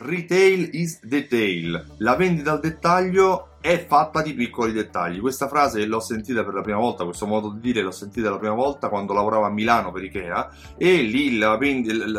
Retail is detail. La vendita al dettaglio è fatta di piccoli dettagli. Questa frase l'ho sentita per la prima volta, questo modo di dire l'ho sentita la prima volta quando lavoravo a Milano per Ikea e lì la,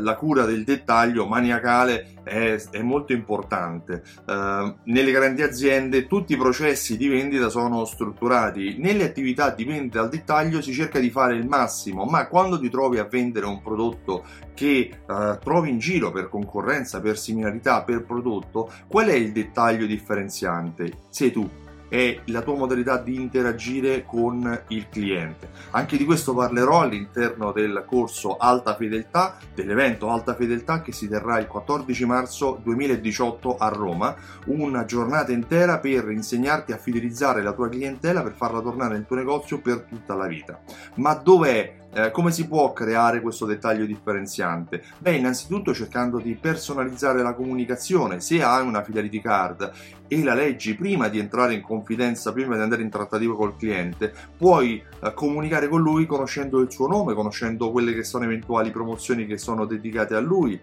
la cura del dettaglio maniacale è, è molto importante. Uh, nelle grandi aziende tutti i processi di vendita sono strutturati, nelle attività di vendita al dettaglio si cerca di fare il massimo, ma quando ti trovi a vendere un prodotto che uh, trovi in giro per concorrenza, per similarità, per prodotto, qual è il dettaglio differenziante? Se tu, è la tua modalità di interagire con il cliente. Anche di questo parlerò all'interno del corso Alta Fedeltà, dell'evento Alta Fedeltà che si terrà il 14 marzo 2018 a Roma, una giornata intera per insegnarti a fidelizzare la tua clientela per farla tornare nel tuo negozio per tutta la vita. Ma dov'è eh, come si può creare questo dettaglio differenziante? Beh, innanzitutto cercando di personalizzare la comunicazione. Se hai una fidelity card e la leggi prima di entrare in confidenza, prima di andare in trattativa col cliente, puoi eh, comunicare con lui conoscendo il suo nome, conoscendo quelle che sono eventuali promozioni che sono dedicate a lui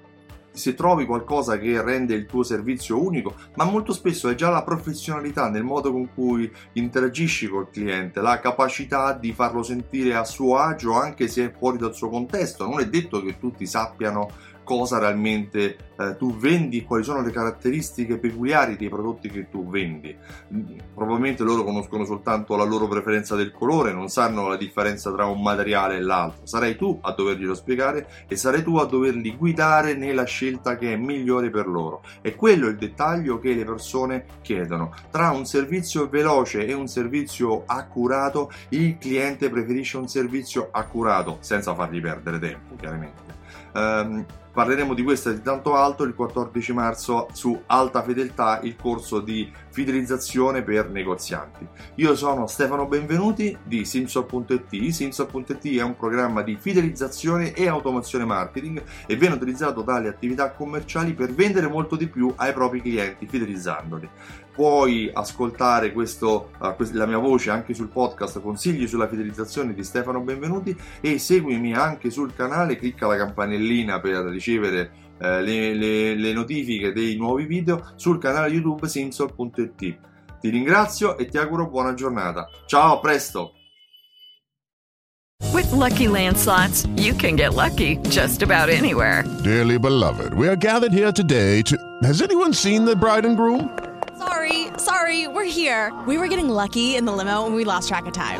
se trovi qualcosa che rende il tuo servizio unico, ma molto spesso è già la professionalità nel modo con cui interagisci col cliente, la capacità di farlo sentire a suo agio anche se è fuori dal suo contesto. Non è detto che tutti sappiano cosa realmente eh, tu vendi, quali sono le caratteristiche peculiari dei prodotti che tu vendi. Mm, probabilmente loro conoscono soltanto la loro preferenza del colore, non sanno la differenza tra un materiale e l'altro. Sarai tu a doverglielo spiegare e sarai tu a doverli guidare nella scelta che è migliore per loro. E quello è il dettaglio che le persone chiedono. Tra un servizio veloce e un servizio accurato, il cliente preferisce un servizio accurato, senza fargli perdere tempo, chiaramente. Um, Parleremo di questo e di tanto altro il 14 marzo su Alta Fedeltà, il corso di fidelizzazione per negozianti. Io sono Stefano Benvenuti di Simsol.it. Simsol.it è un programma di fidelizzazione e automazione marketing e viene utilizzato dalle attività commerciali per vendere molto di più ai propri clienti fidelizzandoli puoi ascoltare questo, uh, la mia voce anche sul podcast Consigli sulla fidelizzazione di Stefano Benvenuti e seguimi anche sul canale, clicca la campanellina per ricevere uh, le, le, le, notifiche dei nuovi video sul canale YouTube Simsol.it. Ti ringrazio e ti auguro buona giornata. Ciao, a presto! With lucky landslots, you can get lucky just about anywhere. Dearly beloved, we are gathered here today to. Has anyone seen the bride and groom? Sorry, sorry, we're here. We were getting lucky in the limo and we lost track of time.